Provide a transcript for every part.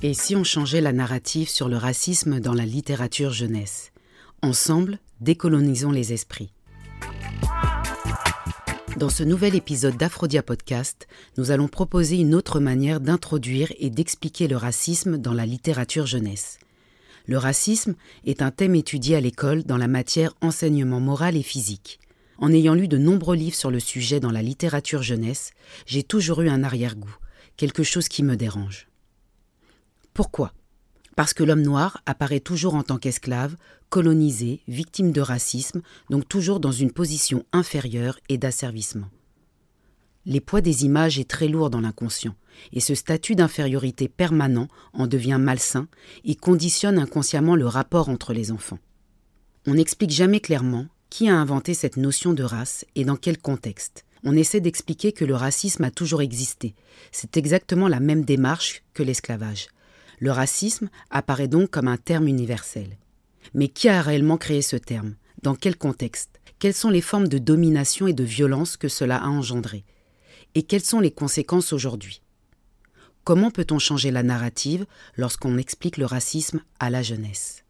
Et si on changeait la narrative sur le racisme dans la littérature jeunesse? Ensemble, décolonisons les esprits. Dans ce nouvel épisode d'Aphrodia Podcast, nous allons proposer une autre manière d'introduire et d'expliquer le racisme dans la littérature jeunesse. Le racisme est un thème étudié à l'école dans la matière enseignement moral et physique. En ayant lu de nombreux livres sur le sujet dans la littérature jeunesse, j'ai toujours eu un arrière-goût, quelque chose qui me dérange. Pourquoi? Parce que l'homme noir apparaît toujours en tant qu'esclave, colonisé, victime de racisme, donc toujours dans une position inférieure et d'asservissement. Les poids des images est très lourd dans l'inconscient, et ce statut d'infériorité permanent en devient malsain et conditionne inconsciemment le rapport entre les enfants. On n'explique jamais clairement qui a inventé cette notion de race et dans quel contexte. On essaie d'expliquer que le racisme a toujours existé. C'est exactement la même démarche que l'esclavage. Le racisme apparaît donc comme un terme universel. Mais qui a réellement créé ce terme? Dans quel contexte? Quelles sont les formes de domination et de violence que cela a engendré Et quelles sont les conséquences aujourd'hui? Comment peut-on changer la narrative lorsqu'on explique le racisme à la jeunesse?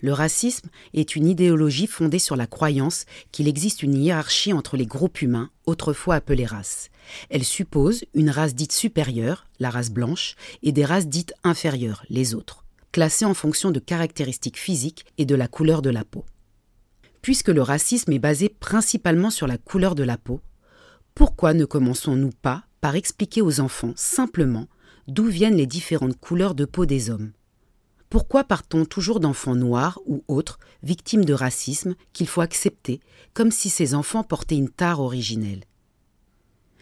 Le racisme est une idéologie fondée sur la croyance qu'il existe une hiérarchie entre les groupes humains, autrefois appelés races. Elle suppose une race dite supérieure, la race blanche, et des races dites inférieures, les autres, classées en fonction de caractéristiques physiques et de la couleur de la peau. Puisque le racisme est basé principalement sur la couleur de la peau, pourquoi ne commençons-nous pas par expliquer aux enfants simplement d'où viennent les différentes couleurs de peau des hommes? Pourquoi partons toujours d'enfants noirs ou autres, victimes de racisme, qu'il faut accepter, comme si ces enfants portaient une tare originelle?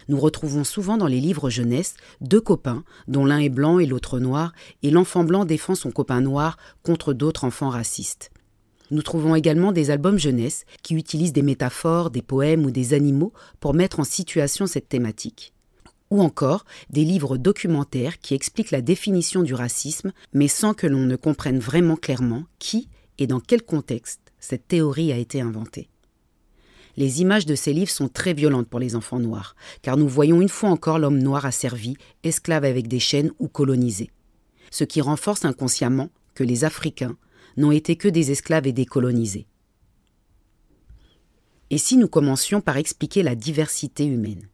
Nous retrouvons souvent dans les livres jeunesse deux copains, dont l'un est blanc et l'autre noir, et l'enfant blanc défend son copain noir contre d'autres enfants racistes. Nous trouvons également des albums jeunesse qui utilisent des métaphores, des poèmes ou des animaux pour mettre en situation cette thématique ou encore des livres documentaires qui expliquent la définition du racisme, mais sans que l'on ne comprenne vraiment clairement qui et dans quel contexte cette théorie a été inventée. Les images de ces livres sont très violentes pour les enfants noirs, car nous voyons une fois encore l'homme noir asservi, esclave avec des chaînes ou colonisé, ce qui renforce inconsciemment que les Africains n'ont été que des esclaves et des colonisés. Et si nous commencions par expliquer la diversité humaine?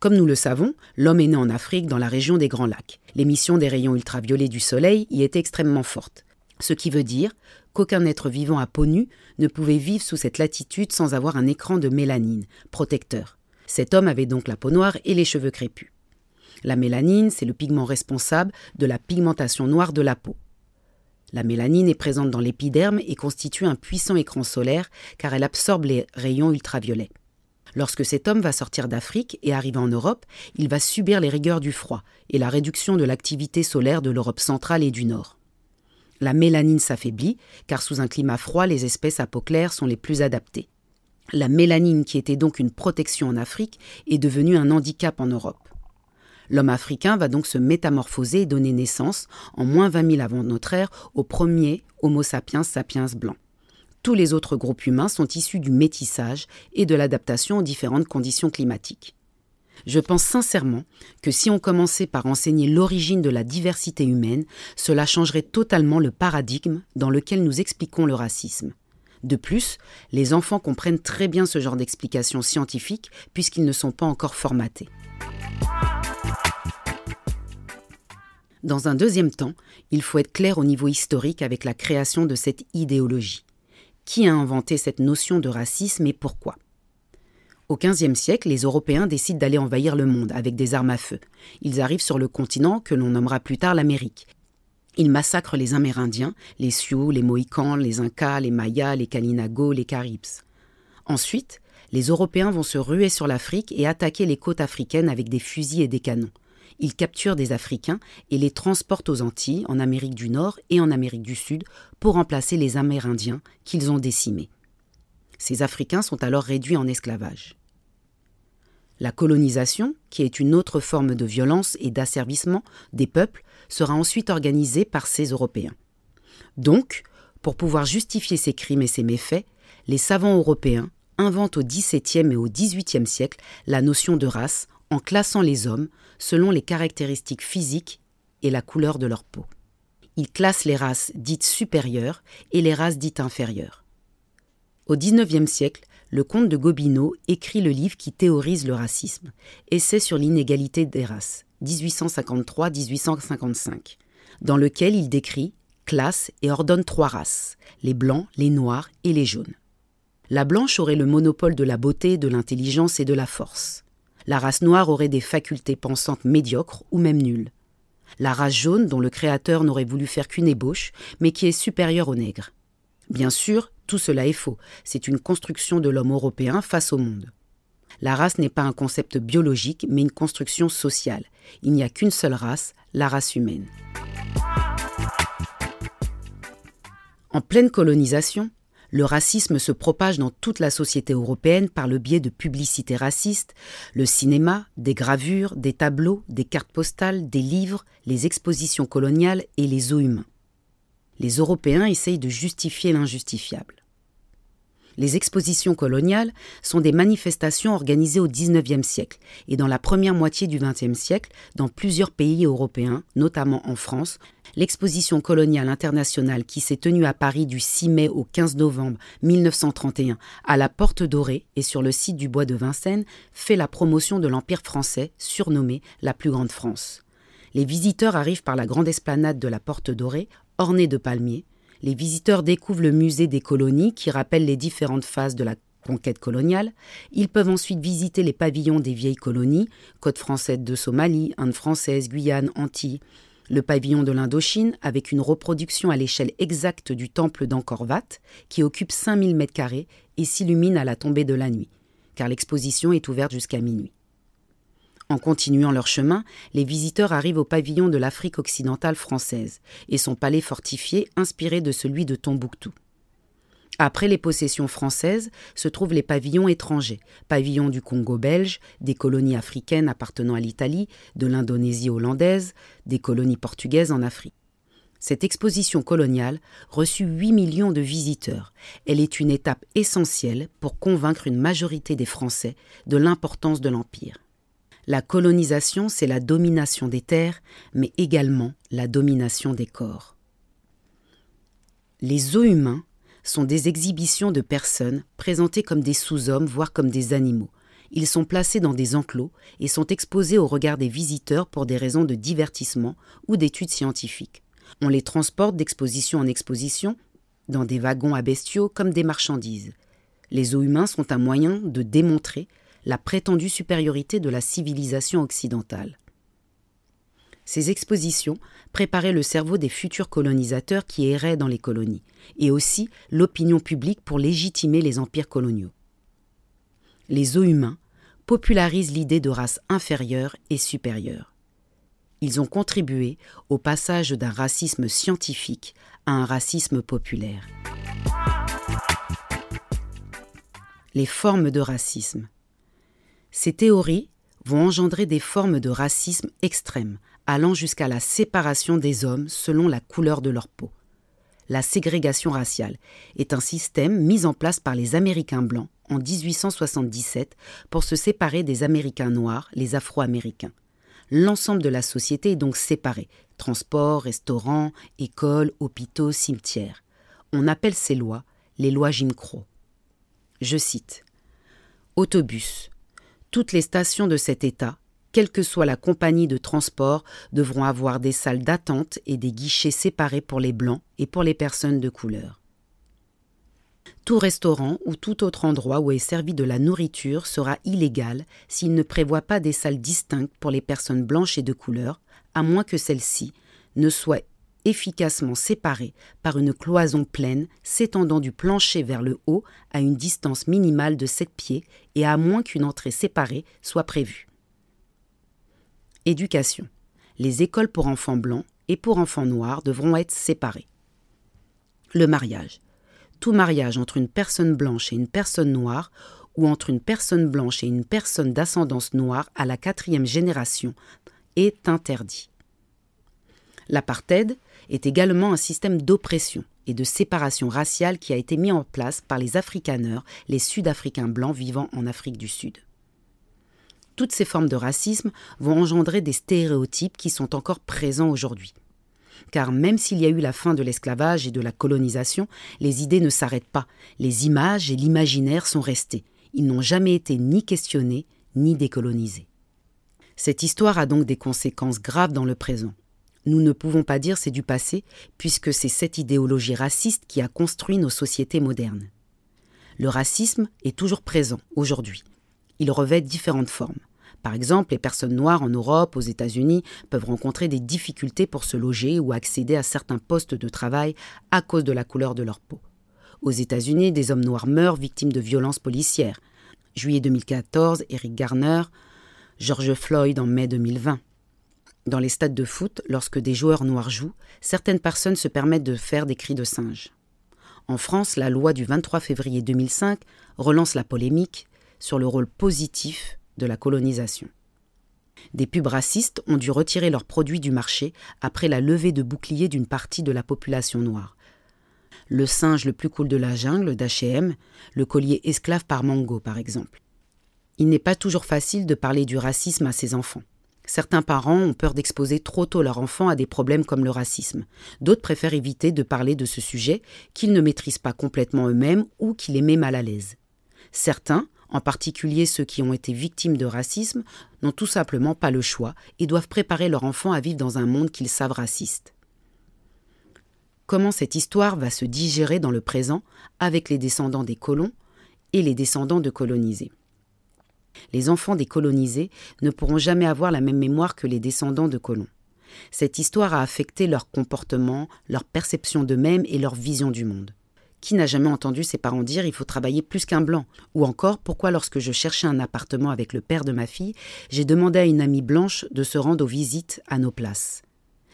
Comme nous le savons, l'homme est né en Afrique dans la région des Grands Lacs. L'émission des rayons ultraviolets du Soleil y est extrêmement forte. Ce qui veut dire qu'aucun être vivant à peau nue ne pouvait vivre sous cette latitude sans avoir un écran de mélanine, protecteur. Cet homme avait donc la peau noire et les cheveux crépus. La mélanine, c'est le pigment responsable de la pigmentation noire de la peau. La mélanine est présente dans l'épiderme et constitue un puissant écran solaire car elle absorbe les rayons ultraviolets. Lorsque cet homme va sortir d'Afrique et arriver en Europe, il va subir les rigueurs du froid et la réduction de l'activité solaire de l'Europe centrale et du Nord. La mélanine s'affaiblit, car sous un climat froid, les espèces à peau claire sont les plus adaptées. La mélanine, qui était donc une protection en Afrique, est devenue un handicap en Europe. L'homme africain va donc se métamorphoser et donner naissance, en moins 20 000 avant notre ère, au premier Homo sapiens sapiens blanc. Tous les autres groupes humains sont issus du métissage et de l'adaptation aux différentes conditions climatiques. Je pense sincèrement que si on commençait par enseigner l'origine de la diversité humaine, cela changerait totalement le paradigme dans lequel nous expliquons le racisme. De plus, les enfants comprennent très bien ce genre d'explication scientifique puisqu'ils ne sont pas encore formatés. Dans un deuxième temps, il faut être clair au niveau historique avec la création de cette idéologie. Qui a inventé cette notion de racisme et pourquoi? Au XVe siècle, les Européens décident d'aller envahir le monde avec des armes à feu. Ils arrivent sur le continent que l'on nommera plus tard l'Amérique. Ils massacrent les Amérindiens, les Sioux, les Mohicans, les Incas, les Mayas, les Kalinagos, les Caribes. Ensuite, les Européens vont se ruer sur l'Afrique et attaquer les côtes africaines avec des fusils et des canons. Ils capturent des Africains et les transportent aux Antilles, en Amérique du Nord et en Amérique du Sud, pour remplacer les Amérindiens qu'ils ont décimés. Ces Africains sont alors réduits en esclavage. La colonisation, qui est une autre forme de violence et d'asservissement des peuples, sera ensuite organisée par ces Européens. Donc, pour pouvoir justifier ces crimes et ces méfaits, les savants européens inventent au XVIIe et au XVIIIe siècle la notion de race en classant les hommes selon les caractéristiques physiques et la couleur de leur peau. Il classe les races dites supérieures et les races dites inférieures. Au XIXe siècle, le comte de Gobineau écrit le livre qui théorise le racisme, Essai sur l'inégalité des races, 1853-1855, dans lequel il décrit, classe et ordonne trois races, les blancs, les noirs et les jaunes. La blanche aurait le monopole de la beauté, de l'intelligence et de la force. La race noire aurait des facultés pensantes médiocres ou même nulles. La race jaune, dont le créateur n'aurait voulu faire qu'une ébauche, mais qui est supérieure aux nègres. Bien sûr, tout cela est faux. C'est une construction de l'homme européen face au monde. La race n'est pas un concept biologique, mais une construction sociale. Il n'y a qu'une seule race, la race humaine. En pleine colonisation, le racisme se propage dans toute la société européenne par le biais de publicités racistes, le cinéma, des gravures, des tableaux, des cartes postales, des livres, les expositions coloniales et les eaux humains. Les Européens essayent de justifier l'injustifiable. Les expositions coloniales sont des manifestations organisées au XIXe siècle et dans la première moitié du XXe siècle dans plusieurs pays européens, notamment en France. L'exposition coloniale internationale qui s'est tenue à Paris du 6 mai au 15 novembre 1931 à la Porte Dorée et sur le site du Bois de Vincennes fait la promotion de l'Empire français, surnommé la plus grande France. Les visiteurs arrivent par la grande esplanade de la Porte Dorée, ornée de palmiers, les visiteurs découvrent le musée des colonies qui rappelle les différentes phases de la conquête coloniale. Ils peuvent ensuite visiter les pavillons des vieilles colonies, côte française de Somalie, Inde française, Guyane, Antilles, le pavillon de l'Indochine avec une reproduction à l'échelle exacte du temple d'Angkor qui occupe 5000 m2 et s'illumine à la tombée de la nuit, car l'exposition est ouverte jusqu'à minuit. En continuant leur chemin, les visiteurs arrivent au pavillon de l'Afrique occidentale française et son palais fortifié inspiré de celui de Tombouctou. Après les possessions françaises se trouvent les pavillons étrangers, pavillons du Congo belge, des colonies africaines appartenant à l'Italie, de l'Indonésie hollandaise, des colonies portugaises en Afrique. Cette exposition coloniale reçut 8 millions de visiteurs. Elle est une étape essentielle pour convaincre une majorité des Français de l'importance de l'Empire. La colonisation, c'est la domination des terres, mais également la domination des corps. Les zoos humains sont des exhibitions de personnes présentées comme des sous-hommes, voire comme des animaux. Ils sont placés dans des enclos et sont exposés au regard des visiteurs pour des raisons de divertissement ou d'études scientifiques. On les transporte d'exposition en exposition, dans des wagons à bestiaux comme des marchandises. Les zoos humains sont un moyen de démontrer la prétendue supériorité de la civilisation occidentale. Ces expositions préparaient le cerveau des futurs colonisateurs qui erraient dans les colonies, et aussi l'opinion publique pour légitimer les empires coloniaux. Les eaux humains popularisent l'idée de race inférieure et supérieure. Ils ont contribué au passage d'un racisme scientifique à un racisme populaire. Les formes de racisme. Ces théories vont engendrer des formes de racisme extrêmes, allant jusqu'à la séparation des hommes selon la couleur de leur peau. La ségrégation raciale est un système mis en place par les Américains blancs en 1877 pour se séparer des Américains noirs, les Afro-Américains. L'ensemble de la société est donc séparé transport, restaurants, écoles, hôpitaux, cimetières. On appelle ces lois les lois Jim Crow. Je cite Autobus, toutes les stations de cet État, quelle que soit la compagnie de transport, devront avoir des salles d'attente et des guichets séparés pour les blancs et pour les personnes de couleur. Tout restaurant ou tout autre endroit où est servi de la nourriture sera illégal s'il ne prévoit pas des salles distinctes pour les personnes blanches et de couleur, à moins que celles-ci ne soient efficacement séparées par une cloison pleine s'étendant du plancher vers le haut à une distance minimale de 7 pieds et à moins qu'une entrée séparée soit prévue. Éducation. Les écoles pour enfants blancs et pour enfants noirs devront être séparées. Le mariage. Tout mariage entre une personne blanche et une personne noire ou entre une personne blanche et une personne d'ascendance noire à la quatrième génération est interdit. L'apartheid est également un système d'oppression et de séparation raciale qui a été mis en place par les Afrikaners, les Sud-Africains blancs vivant en Afrique du Sud. toutes ces formes de racisme vont engendrer des stéréotypes qui sont encore présents aujourd'hui. Car même s'il y a eu la fin de l'esclavage et de la colonisation, les idées ne s'arrêtent pas, les images et l'imaginaire sont restés. Ils n'ont jamais été ni questionnés ni décolonisés. Cette histoire a donc des conséquences graves dans le présent. Nous ne pouvons pas dire c'est du passé, puisque c'est cette idéologie raciste qui a construit nos sociétés modernes. Le racisme est toujours présent aujourd'hui. Il revêt différentes formes. Par exemple, les personnes noires en Europe, aux États-Unis, peuvent rencontrer des difficultés pour se loger ou accéder à certains postes de travail à cause de la couleur de leur peau. Aux États-Unis, des hommes noirs meurent victimes de violences policières. Juillet 2014, Eric Garner, George Floyd en mai 2020. Dans les stades de foot, lorsque des joueurs noirs jouent, certaines personnes se permettent de faire des cris de singe. En France, la loi du 23 février 2005 relance la polémique sur le rôle positif de la colonisation. Des pubs racistes ont dû retirer leurs produits du marché après la levée de boucliers d'une partie de la population noire. Le singe le plus cool de la jungle d'H&M, le collier esclave par Mango par exemple. Il n'est pas toujours facile de parler du racisme à ses enfants. Certains parents ont peur d'exposer trop tôt leur enfant à des problèmes comme le racisme. D'autres préfèrent éviter de parler de ce sujet qu'ils ne maîtrisent pas complètement eux-mêmes ou qui les met mal à l'aise. Certains en particulier ceux qui ont été victimes de racisme, n'ont tout simplement pas le choix et doivent préparer leur enfant à vivre dans un monde qu'ils savent raciste. Comment cette histoire va se digérer dans le présent avec les descendants des colons et les descendants de colonisés? Les enfants des colonisés ne pourront jamais avoir la même mémoire que les descendants de colons. Cette histoire a affecté leur comportement, leur perception d'eux-mêmes et leur vision du monde. Qui n'a jamais entendu ses parents dire il faut travailler plus qu'un blanc Ou encore, pourquoi lorsque je cherchais un appartement avec le père de ma fille, j'ai demandé à une amie blanche de se rendre aux visites à nos places?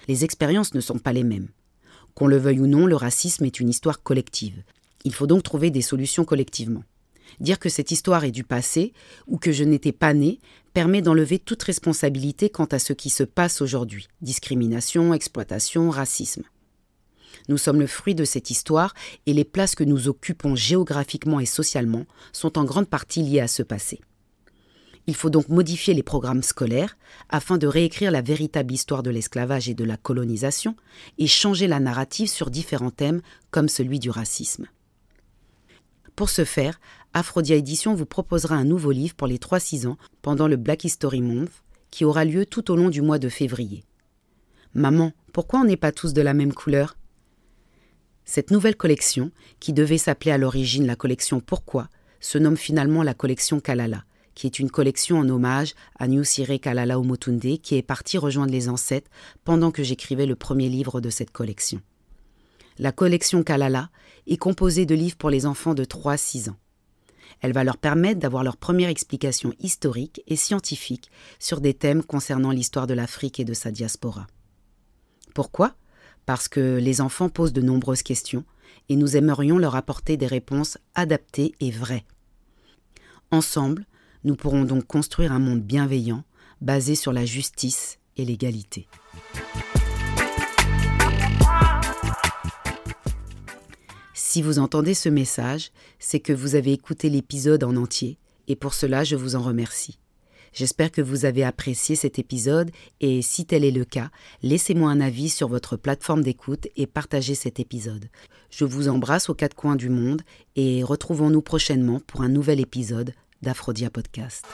Les expériences ne sont pas les mêmes. Qu'on le veuille ou non, le racisme est une histoire collective. Il faut donc trouver des solutions collectivement. Dire que cette histoire est du passé ou que je n'étais pas né permet d'enlever toute responsabilité quant à ce qui se passe aujourd'hui discrimination, exploitation, racisme. Nous sommes le fruit de cette histoire et les places que nous occupons géographiquement et socialement sont en grande partie liées à ce passé. Il faut donc modifier les programmes scolaires afin de réécrire la véritable histoire de l'esclavage et de la colonisation et changer la narrative sur différents thèmes comme celui du racisme. Pour ce faire, Aphrodia Édition vous proposera un nouveau livre pour les 3-6 ans pendant le Black History Month qui aura lieu tout au long du mois de février. Maman, pourquoi on n'est pas tous de la même couleur? Cette nouvelle collection, qui devait s'appeler à l'origine la collection Pourquoi, se nomme finalement la collection Kalala, qui est une collection en hommage à Nyusire Kalala Omotunde, qui est parti rejoindre les ancêtres pendant que j'écrivais le premier livre de cette collection. La collection Kalala est composée de livres pour les enfants de 3 à 6 ans. Elle va leur permettre d'avoir leur première explication historique et scientifique sur des thèmes concernant l'histoire de l'Afrique et de sa diaspora. Pourquoi? Parce que les enfants posent de nombreuses questions et nous aimerions leur apporter des réponses adaptées et vraies. Ensemble, nous pourrons donc construire un monde bienveillant, basé sur la justice et l'égalité. Si vous entendez ce message, c'est que vous avez écouté l'épisode en entier, et pour cela je vous en remercie. J'espère que vous avez apprécié cet épisode et si tel est le cas, laissez-moi un avis sur votre plateforme d'écoute et partagez cet épisode. Je vous embrasse aux quatre coins du monde et retrouvons-nous prochainement pour un nouvel épisode d'Aphrodia Podcast.